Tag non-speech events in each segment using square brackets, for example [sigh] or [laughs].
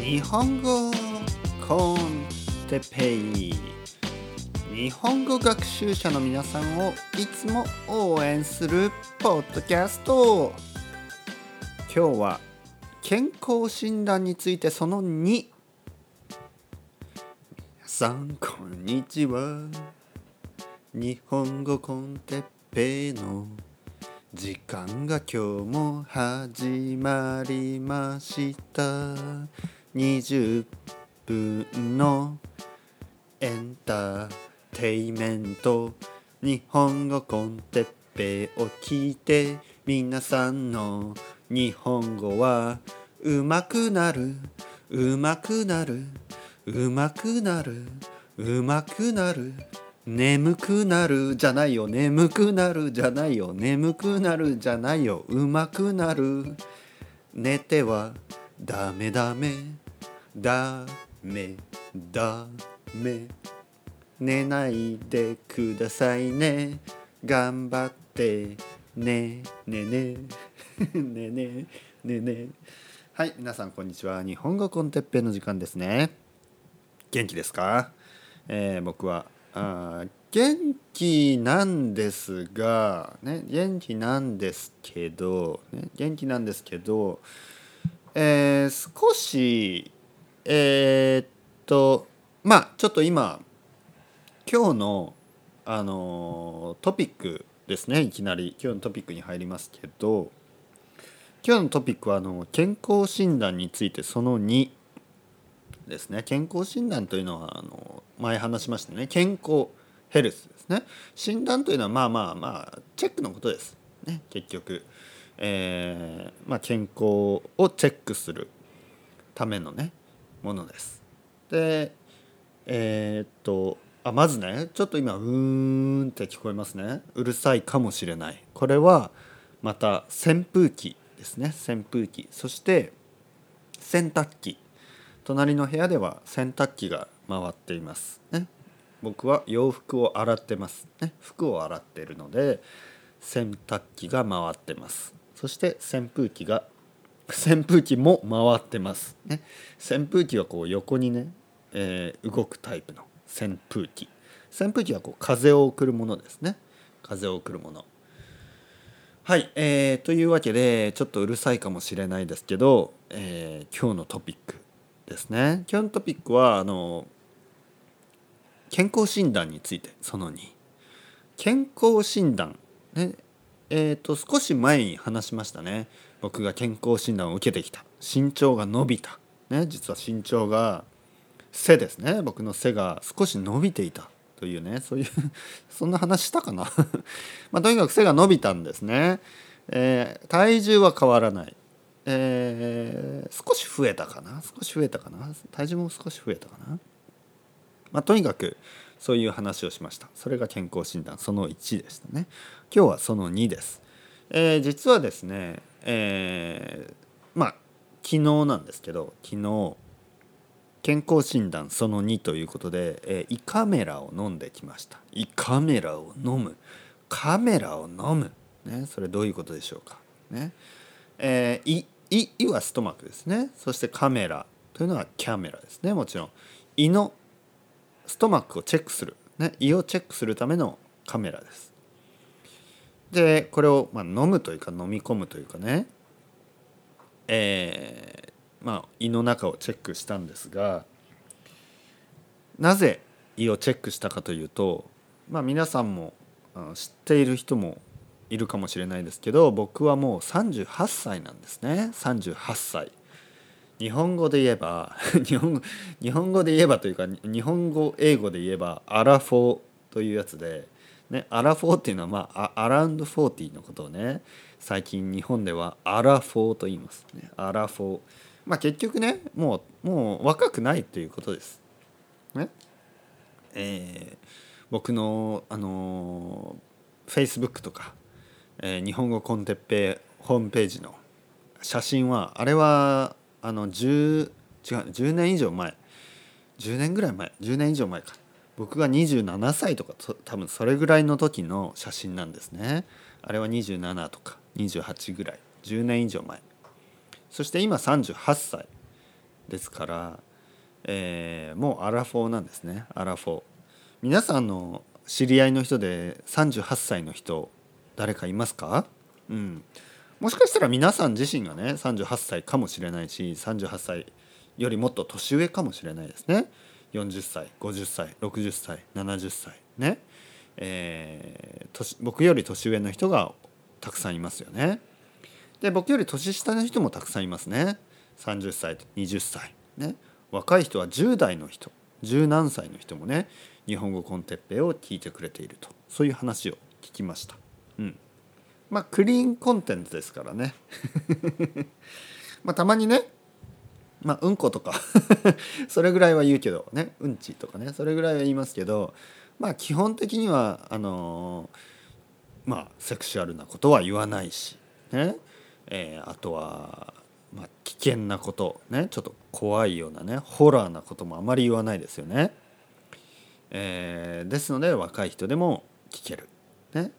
日本語コンテペイ。日本語学習者の皆さんをいつも応援するポッドキャスト。今日は健康診断についてその2皆さんこんにちは。日本語コンテペイの時間が今日も始まりました。20分のエンターテイメント日本語コンテッペを聞いて皆さんの日本語はうまくなるうまくなるうまくなるうまくなる。眠くなるじゃないよ。眠くなるじゃないよ。眠くなるじゃないよ。うまくなる。寝てはダメダメ。ダメダメ。寝ないでくださいね。頑張って。ね。ねね。[laughs] ねね。ねね。はい皆さんこんにちは。日本語コンテッペの時間ですね。元気ですか、えー、僕はあ元気なんですが、ね、元気なんですけど、ね、元気なんですけど、えー、少しえー、っとまあちょっと今今日のあのトピックですねいきなり。今日のトピックに入りますけど今日のトピックはあの健康診断についてその2ですね。健康診断というのはあの前話しましたね。健康ヘルスですね。診断というのはまあまあまあチェックのことですね。結局、えーまあ、健康をチェックするためのねものです。でえー、っとあまずねちょっと今うーんって聞こえますね。うるさいかもしれない。これはまた扇風機ですね。扇風機。そして洗濯機。隣の部屋では洗濯機が回っています。ね。僕は洋服を洗ってます。ね。服を洗っているので洗濯機が回ってます。そして扇風機が [laughs] 扇風機も回ってます。ね。扇風機はこう横にね、えー、動くタイプの扇風機。扇風機はこう風を送るものですね。風を送るもの。はい、えー、というわけでちょっとうるさいかもしれないですけど、えー、今日のトピックですね。今日のトピックはあの健康診断についてその2健康診断。ね。えーと少し前に話しましたね。僕が健康診断を受けてきた。身長が伸びた、ね、実は身長が背ですね。僕の背が少し伸びていたというね。そういう [laughs] そんな話したかな。[laughs] まあとにかく背が伸びたんですね、えー、体重は変わらない、えー、少し増えたかな。少し増えたかな。体重も少し増えたかな。まあとにかくそういう話をしました。それが健康診断その1でしたね。今日はその2です、えー、実はですねえー、まあ昨日なんですけど昨日健康診断その2ということで、えー、胃カメラを飲んできました。胃カメラを飲む。カメラを飲む、ね、それどういうことでしょうか。ね。えー、胃胃はストマックですね。そしてカメラというのはキャメラですね。もちろん。胃のストマックをチェックする、ね、胃をチェックするためのカメラです。でこれをまあ飲むというか飲み込むというかね。えー、まあ胃の中をチェックしたんですがなぜ胃をチェックしたかというとまあ皆さんも知っている人もいるかもしれないですけど僕はもう38歳なんですね。38歳。日本語で言えば [laughs] 日本日本語で言えばというか日本語英語で言えばアラフォーというやつでね、アラフォーっていうのは、まあ、 around 40のことをね最近日本ではアラフォーと言います、ね、アラフォー。まあ結局ねもうもう若くないということです。ね。えー、僕のあのフェイスブックとか、えー、日本語 con Teppei ホームページの写真はあれはあの10違う10年以上前。10年ぐらい前。10年以上前か。僕が27歳とか多分それぐらいの時の写真なんですね。あれは27とか28ぐらい。10年以上前。そして今38歳ですから、えーもうアラフォーなんですね。アラフォー。皆さんの知り合いの人で38歳の人誰かいますか？うん。もしかしたら皆さん自身がね38歳かもしれないし38歳よりもっと年上かもしれないですね。40歳50歳60歳70歳ね。えー僕より年上の人がたくさんいますよね。で僕より年下の人もたくさんいますね。30歳と20歳ね。若い人は10代の人十何歳の人もね日本語コンテッペイを聞いてくれていると。そういう話を聞きました。うん。まあクリーンコンテンツですからね。[laughs] まあたまにねまあうんことか。[laughs] それぐらいは言うけどね。うんちとかね。それぐらいは言いますけどまあ基本的にはあのまあセクシュアルなことは言わないしね。えーあとは、まあ、危険なことね。ちょっと怖いようなね。ホラーなこともあまり言わないですよね。えーですので若い人でも聞ける。ね、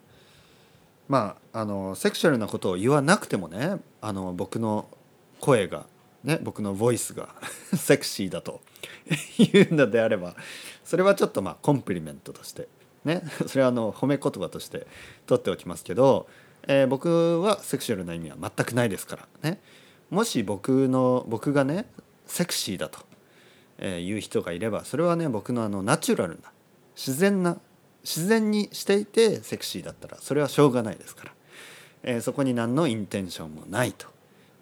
まああのセクシュアルなことを言わなくてもねあの僕の声が、ね、僕のボイスが [laughs] セクシーだと [laughs] いうのであればそれはちょっとまあコンプリメントとして、ね、[laughs] それはあの褒め言葉として取っておきますけど、えー僕はセクシュアルな意味は全くないですからね。もし僕の僕がねセクシーだと、えーいう人がいればそれはね僕のあのナチュラルな自然な自然にしていてセクシーだったらそれはしょうがないですから、えーそこに何のインテンションもないと。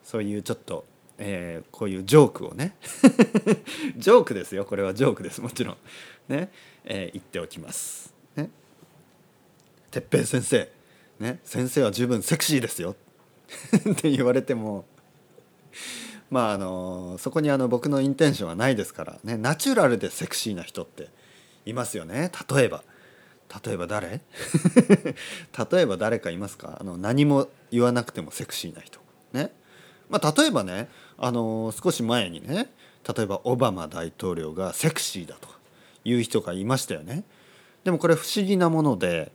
そういうちょっと、えーこういうジョークをね。[laughs] ジョークですよ。これはジョークです。もちろん。ね、えー言っておきます。ね。哲平先生、ね、先生は十分セクシーですよ。[laughs] って言われても。まああのそこにあの僕のインテンションはないですから。ね。ナチュラルでセクシーな人っていますよね。例えば。例えば誰？[laughs] 例えば誰かいますか？あの何も言わなくてもセクシーな人。ね？まあ例えばねあの少し前にね例えばオバマ大統領がセクシーだという人がいましたよね。でもこれ不思議なもので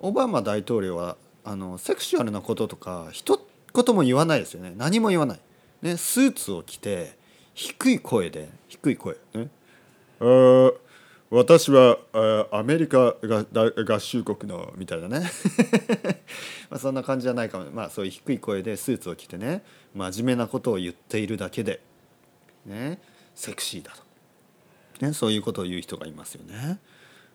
オバマ大統領はあのセクシュアルなこととか一言も言わないですよね。何も言わない、ね、スーツを着て低い声で低い声。ね？あー。私はアメリカ合衆国のみたいなね。[laughs] まあそんな感じじゃないかも。まあそういう低い声でスーツを着てね真面目なことを言っているだけでねセクシーだと、ね、そういうことを言う人がいますよね。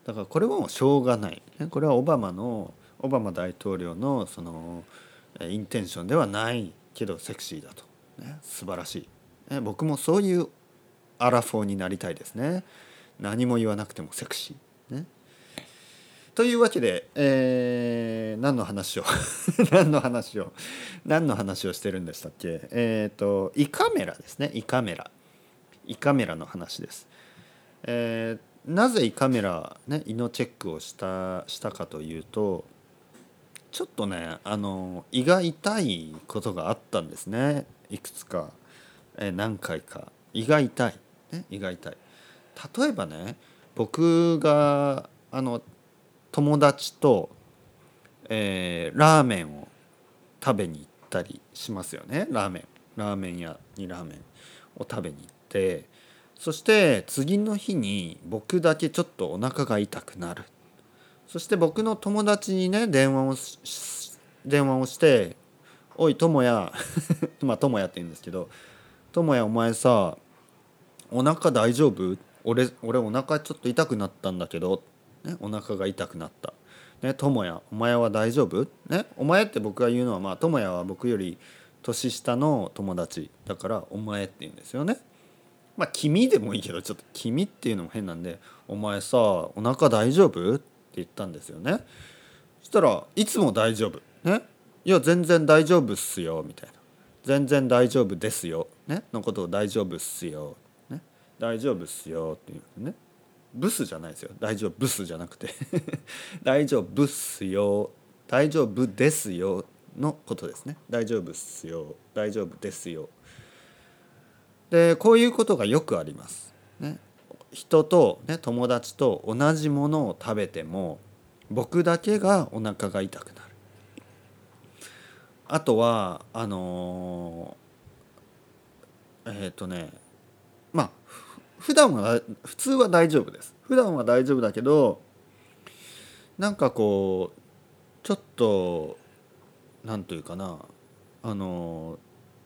だからこれはもうしょうがない、これはオバマのオバマ大統領のそのインテンションではないけどセクシーだと、ね、素晴らしい、ね、僕もそういうアラフォーになりたいですね。何も言わなくてもセクシー、ね、というわけで、えー何の話を [laughs] 何の話を何の話をしてるんでしたっけ？えっ、と胃カメラですね。胃カメラ。胃カメラの話です。えーなぜ胃カメラ、ね、胃のチェックをしたしたかというとちょっとねあの胃が痛いことがあったんですね。いくつか、えー何回か。胃が痛い、ね、胃が痛い。例えばね僕があの友達と、えーラーメンを食べに行ったりしますよね。ラーメン。ラーメン屋にラーメンを食べに行ってそして次の日に僕だけちょっとお腹が痛くなる。そして僕の友達にね電話をし電話をして「おい友也」[laughs] まあ友也って言うんですけど「友也お前さお腹大丈夫？俺俺お腹ちょっと痛くなったんだけど、ね、お腹が痛くなった。ね、友也お前は大丈夫？ねお前って僕が言うのはまあ友也は僕より年下の友達だからお前って言うんですよね。まあ君でもいいけどちょっと君っていうのも変なんで「お前さお腹大丈夫?」って言ったんですよね。そしたら「いつも大丈夫」ね「いや全然大丈夫っすよ」みたいな「全然大丈夫ですよ」ねのことを「大丈夫っすよ」「大丈夫っすよ」っていうね。ブスじゃないですよ。大丈夫ブスじゃなくて。[laughs] 大丈夫っすよ。大丈夫ですよのことですね。大丈夫っすよ。大丈夫ですよ。でこういうことがよくあります。ね、人と、ね、友達と同じものを食べても僕だけがお腹が痛くなる。あとはあのーえっ、とね普段は普通は大丈夫です普段は大丈夫だけどなんかこうちょっと何というかなあの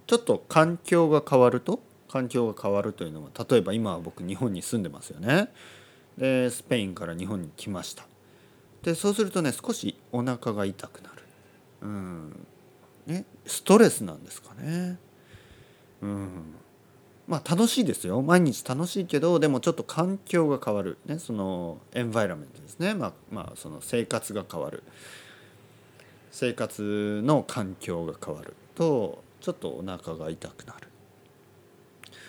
ちょっと環境が変わると環境が変わるというのは例えば今は僕日本に住んでますよね。でスペインから日本に来ました。でそうするとね少しお腹が痛くなる。うんね、ストレスなんですかね。うんまあ楽しいですよ。毎日楽しいけどでもちょっと環境が変わる、ね、そのエンバイラメントですね、まあ、まあその生活が変わる。生活の環境が変わる。とちょっとお腹が痛くなる。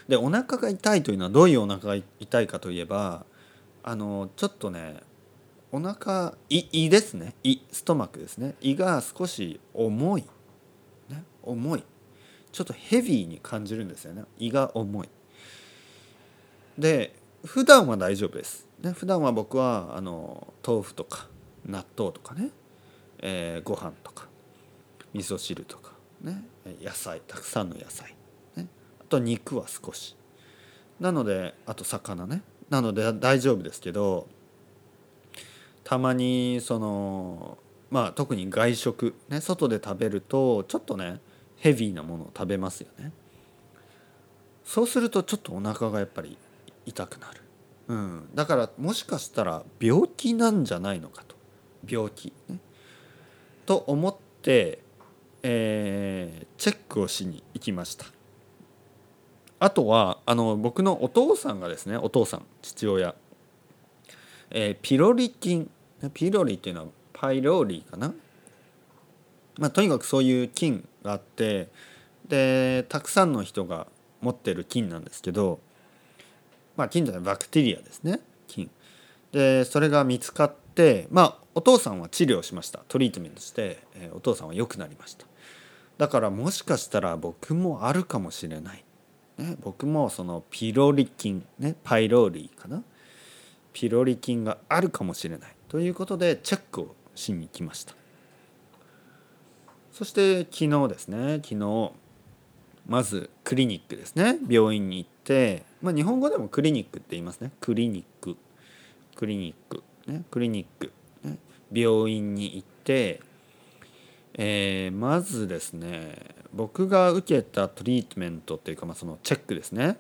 でお腹が痛いというのはどういうお腹が痛いかといえばあのちょっとねお腹胃胃ですね。胃ストマックですね。胃が少し重い、ね、重い。ちょっとヘビーに感じるんですよね。胃が重い。で普段は大丈夫です。ね普段は僕はあの豆腐とか納豆とかね、えー、ご飯とか味噌汁とかね。野菜たくさんの野菜、ね、あと肉は少し。なのであと魚ね。なので大丈夫ですけどたまにそのまあ特に外食ね。外で食べるとちょっとねヘビーなものを食べますよね。そうするとちょっとお腹がやっぱり痛くなる、うん、だからもしかしたら病気なんじゃないのかと。病気。ね。と思って、えー、チェックをしに行きました。あとはあの僕のお父さんがですねお父さん父親、えー、ピロリ菌。ピロリっていうのはパイローリーかな、まあ、とにかくそういう菌があってでたくさんの人が持ってる菌なんですけど、まあ、菌というのはバクテリアですね菌。でそれが見つかってまあお父さんは治療しました。トリートメントして、え、お父さんは良くなりました。だからもしかしたら僕もあるかもしれない、ね、僕もそのピロリ菌ねパイローリーかな。ピロリ菌があるかもしれない。ということでチェックをしに来ました。そして昨日ですね。昨日まずクリニックですね。病院に行って、まあ、日本語でもクリニックって言いますね。クリニック。クリニック、ね、クリニック、ね、病院に行って、えー、まずですね僕が受けたトリートメントっていうか、まあ、そのチェックですね、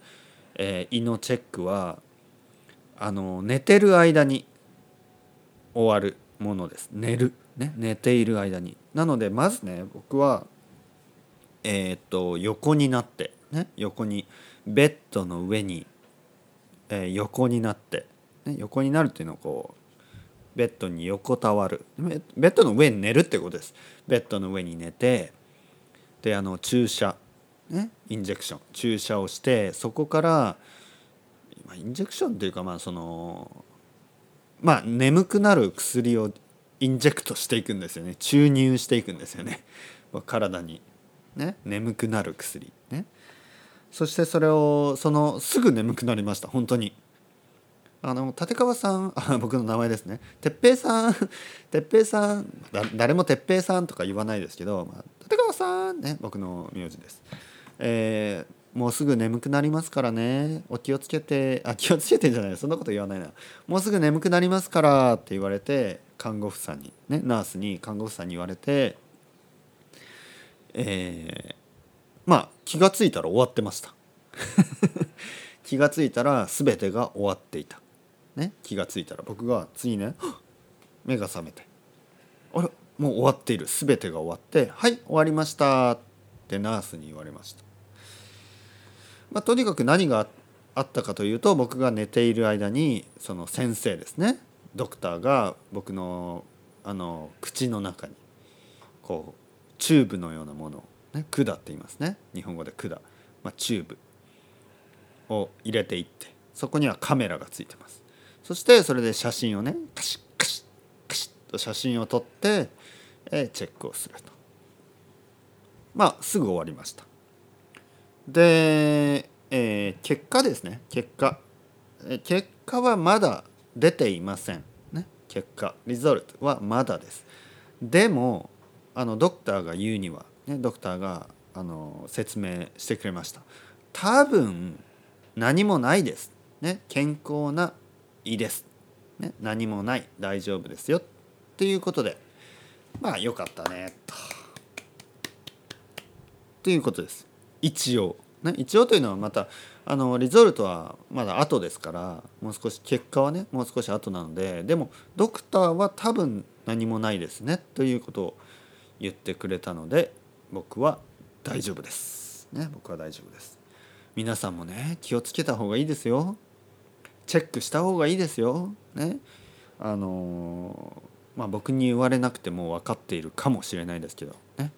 えー、胃のチェックはあの寝てる間に終わるものです。寝る。ね、寝ている間に。なのでまずね僕はえー、っと横になって、ね、横にベッドの上に、えー、横になって、ね、横になるっていうのはこうベッドに横たわる。ベッドの上に寝るってことです。ベッドの上に寝てであの注射、ね、インジェクション注射をしてそこからインジェクションっていうかまあそのまあ眠くなる薬をインジェクトしていくんですよね。注入していくんですよね。体にね眠くなる薬。ね。そしてそれをそのすぐ眠くなりました。本当に。あの立川さんあ僕の名前ですね。哲平さん。[laughs] 哲平さん。誰も哲平さんとか言わないですけど、まあ、立川さんね。僕の名字です。えー、もうすぐ眠くなりますからね。お気をつけてあ気をつけてんじゃない。そんなこと言わないな。もうすぐ眠くなりますからって言われて看護婦さんにねナースに看護婦さんに言われてえー、まあ気が付いたら終わってました。[laughs] 気が付いたら全てが終わっていた、ね、気が付いたら僕が次ね [gasps] 目が覚めてあれもう終わっている。全てが終わって「はい終わりました」ってナースに言われました。まあ、とにかく何があったかというと僕が寝ている間にその先生ですねドクターが僕のあの口の中にこうチューブのようなものを、ね、管って言いますね。日本語で管、まあ、チューブを入れていってそこにはカメラがついてます。そしてそれで写真をねカシッカシッカシッと写真を撮って、えー、チェックをすると。まあすぐ終わりました。で、えー、結果ですね。結果、え、結果はまだ出ていません。ね。結果。リゾルト。はまだです。でもあのドクターが言うには、ね、ドクターがあの説明してくれました。多分何もないです、ね、健康な胃です、ね、何もない。大丈夫ですよ。っていうことで。まあよかったね。と。ということです。一応、ね、一応というのはまたあのリゾルトはまだ後ですからもう少し結果はねもう少し後なのででもドクターは多分何もないですねということを言ってくれたので僕は大丈夫です。ね僕は大丈夫です。皆さんもね気をつけた方がいいですよ。チェックした方がいいですよ。ねあのまあ僕に言われなくても分かっているかもしれないですけどね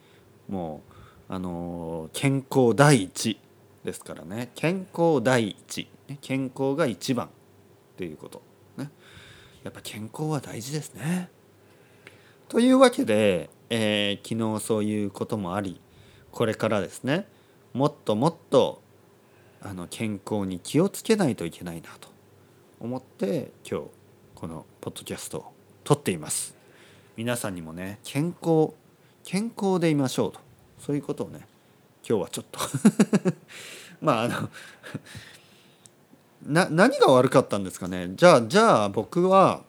もうあの健康第一ですからね。健康第一。健康が一番っていうこと。ね。やっぱ健康は大事ですね。というわけで、えー昨日そういうこともありこれからですねもっともっとあの健康に気をつけないといけないなと思って今日このポッドキャストを撮っています。皆さんにもね健康健康でいましょうと。そういうことをね今日はちょっと。[laughs] まああの [laughs] な何が悪かったんですかね。じゃあじゃあ僕は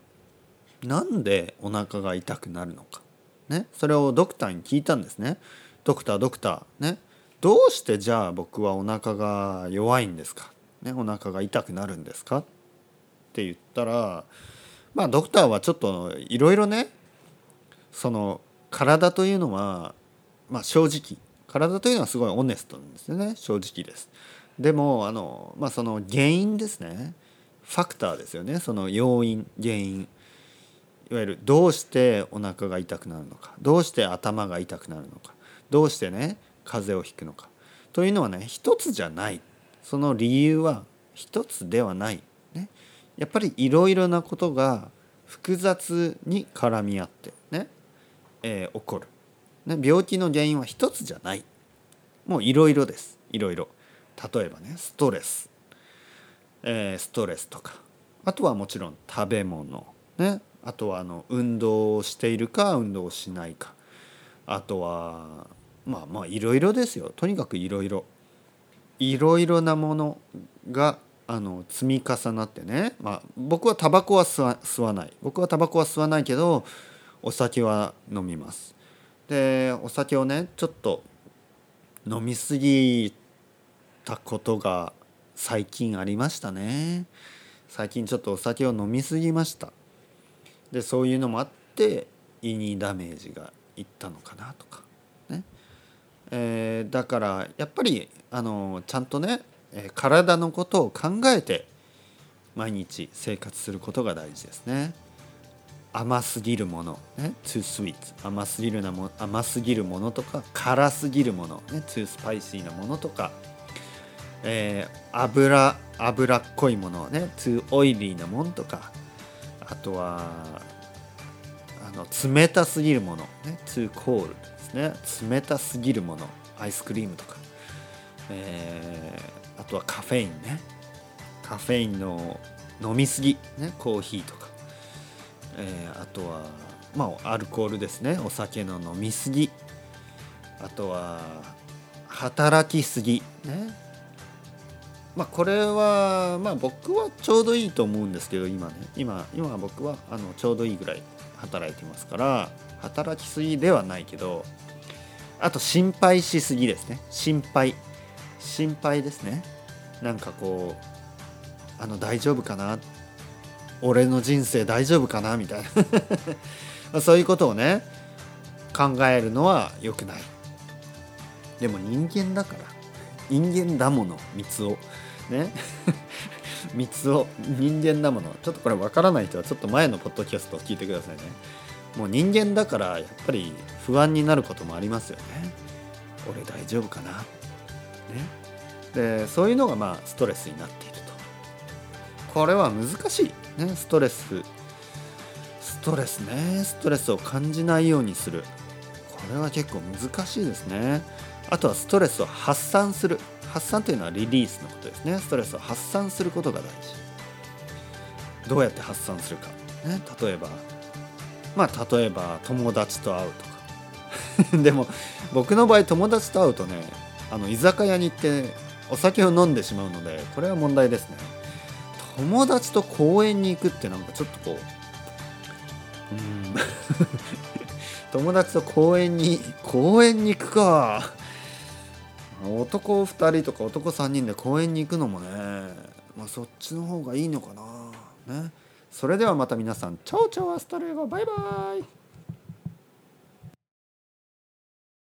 なんでお腹が痛くなるのか。ね。それをドクターに聞いたんですね。ドクタードクター。ね。どうしてじゃあ僕はお腹が弱いんですか、ね、お腹が痛くなるんですか。って言ったらまあドクターはちょっといろいろねその体というのは、まあ、正直体というのはすごいオネストなんですよね正直です。でもあの、まあ、その原因ですねファクターですよねその要因原因。いわゆるどうしてお腹が痛くなるのかどうして頭が痛くなるのかどうしてね風邪をひくのか。というのはね一つじゃない。その理由は一つではない、ね、やっぱりいろいろなことが複雑に絡み合ってね、えー起こる、病気の原因は一つじゃない。もういろいろです。いろいろ例えばねストレス、えーストレスとか。あとはもちろん食べ物。ね。あとはあの運動をしているか運動をしないか。あとはまあまあいろいろですよ。とにかくいろいろいろいろなものがあの積み重なってね、まあ、僕はタバコは吸わ吸わない。僕はタバコは吸わないけどお酒は飲みます。でお酒をねちょっと飲みすぎたことが最近ありましたね。最近ちょっとお酒を飲みすぎました。でそういうのもあって胃にダメージがいったのかなとか。ね、えーだからやっぱりあのちゃんとね、体のことを考えて毎日生活することが大事ですね。甘すぎるもの、ね、too sweet 甘すぎるなも甘すぎるものとか辛すぎるもの、ね、too spicy なものとか、えー油脂っこいものね too oily なものとかあとはあの冷たすぎるもの、ね、too cold ですね。冷たすぎるものアイスクリームとか、えーあとはカフェインね。カフェインの飲みすぎ、ね、コーヒーとか、えーあとはまあアルコールですね。お酒の飲みすぎ。あとは働きすぎ。ね。まあこれはまあ僕はちょうどいいと思うんですけど今ね。今今僕はあのちょうどいいぐらい働いてますから働きすぎではないけどあと心配しすぎですね。心配。心配ですね。なんかこうあの大丈夫かなって俺の人生大丈夫かな？みたいな。[laughs] そういうことをね考えるのは良くない。でも人間だから。人間だもの三つをね？三つを [laughs] 人間だもの。ちょっとこれ分からない人はちょっと前のポッドキャストを聞いてくださいね。もう人間だからやっぱり不安になることもありますよね。俺大丈夫かな？ね？でそういうのがまあストレスになっていると。これは難しい。ねストレス。ストレスね。ストレスを感じないようにする。これは結構難しいですね。あとはストレスを発散する。発散というのはリリースのことですね。ストレスを発散することが大事。どうやって発散するか、ね、例えば。まあ例えば友達と会うとか。[laughs] でも僕の場合友達と会うとねあの居酒屋に行ってお酒を飲んでしまうのでこれは問題ですね。友達と公園に行くってなんかちょっとこううん。[laughs] 友達と公園に公園に行くか。男2人とか男3人で公園に行くのもねまあそっちの方がいいのかな。ね。それではまた皆さんチャオチャオアスタルエゴバイバイ。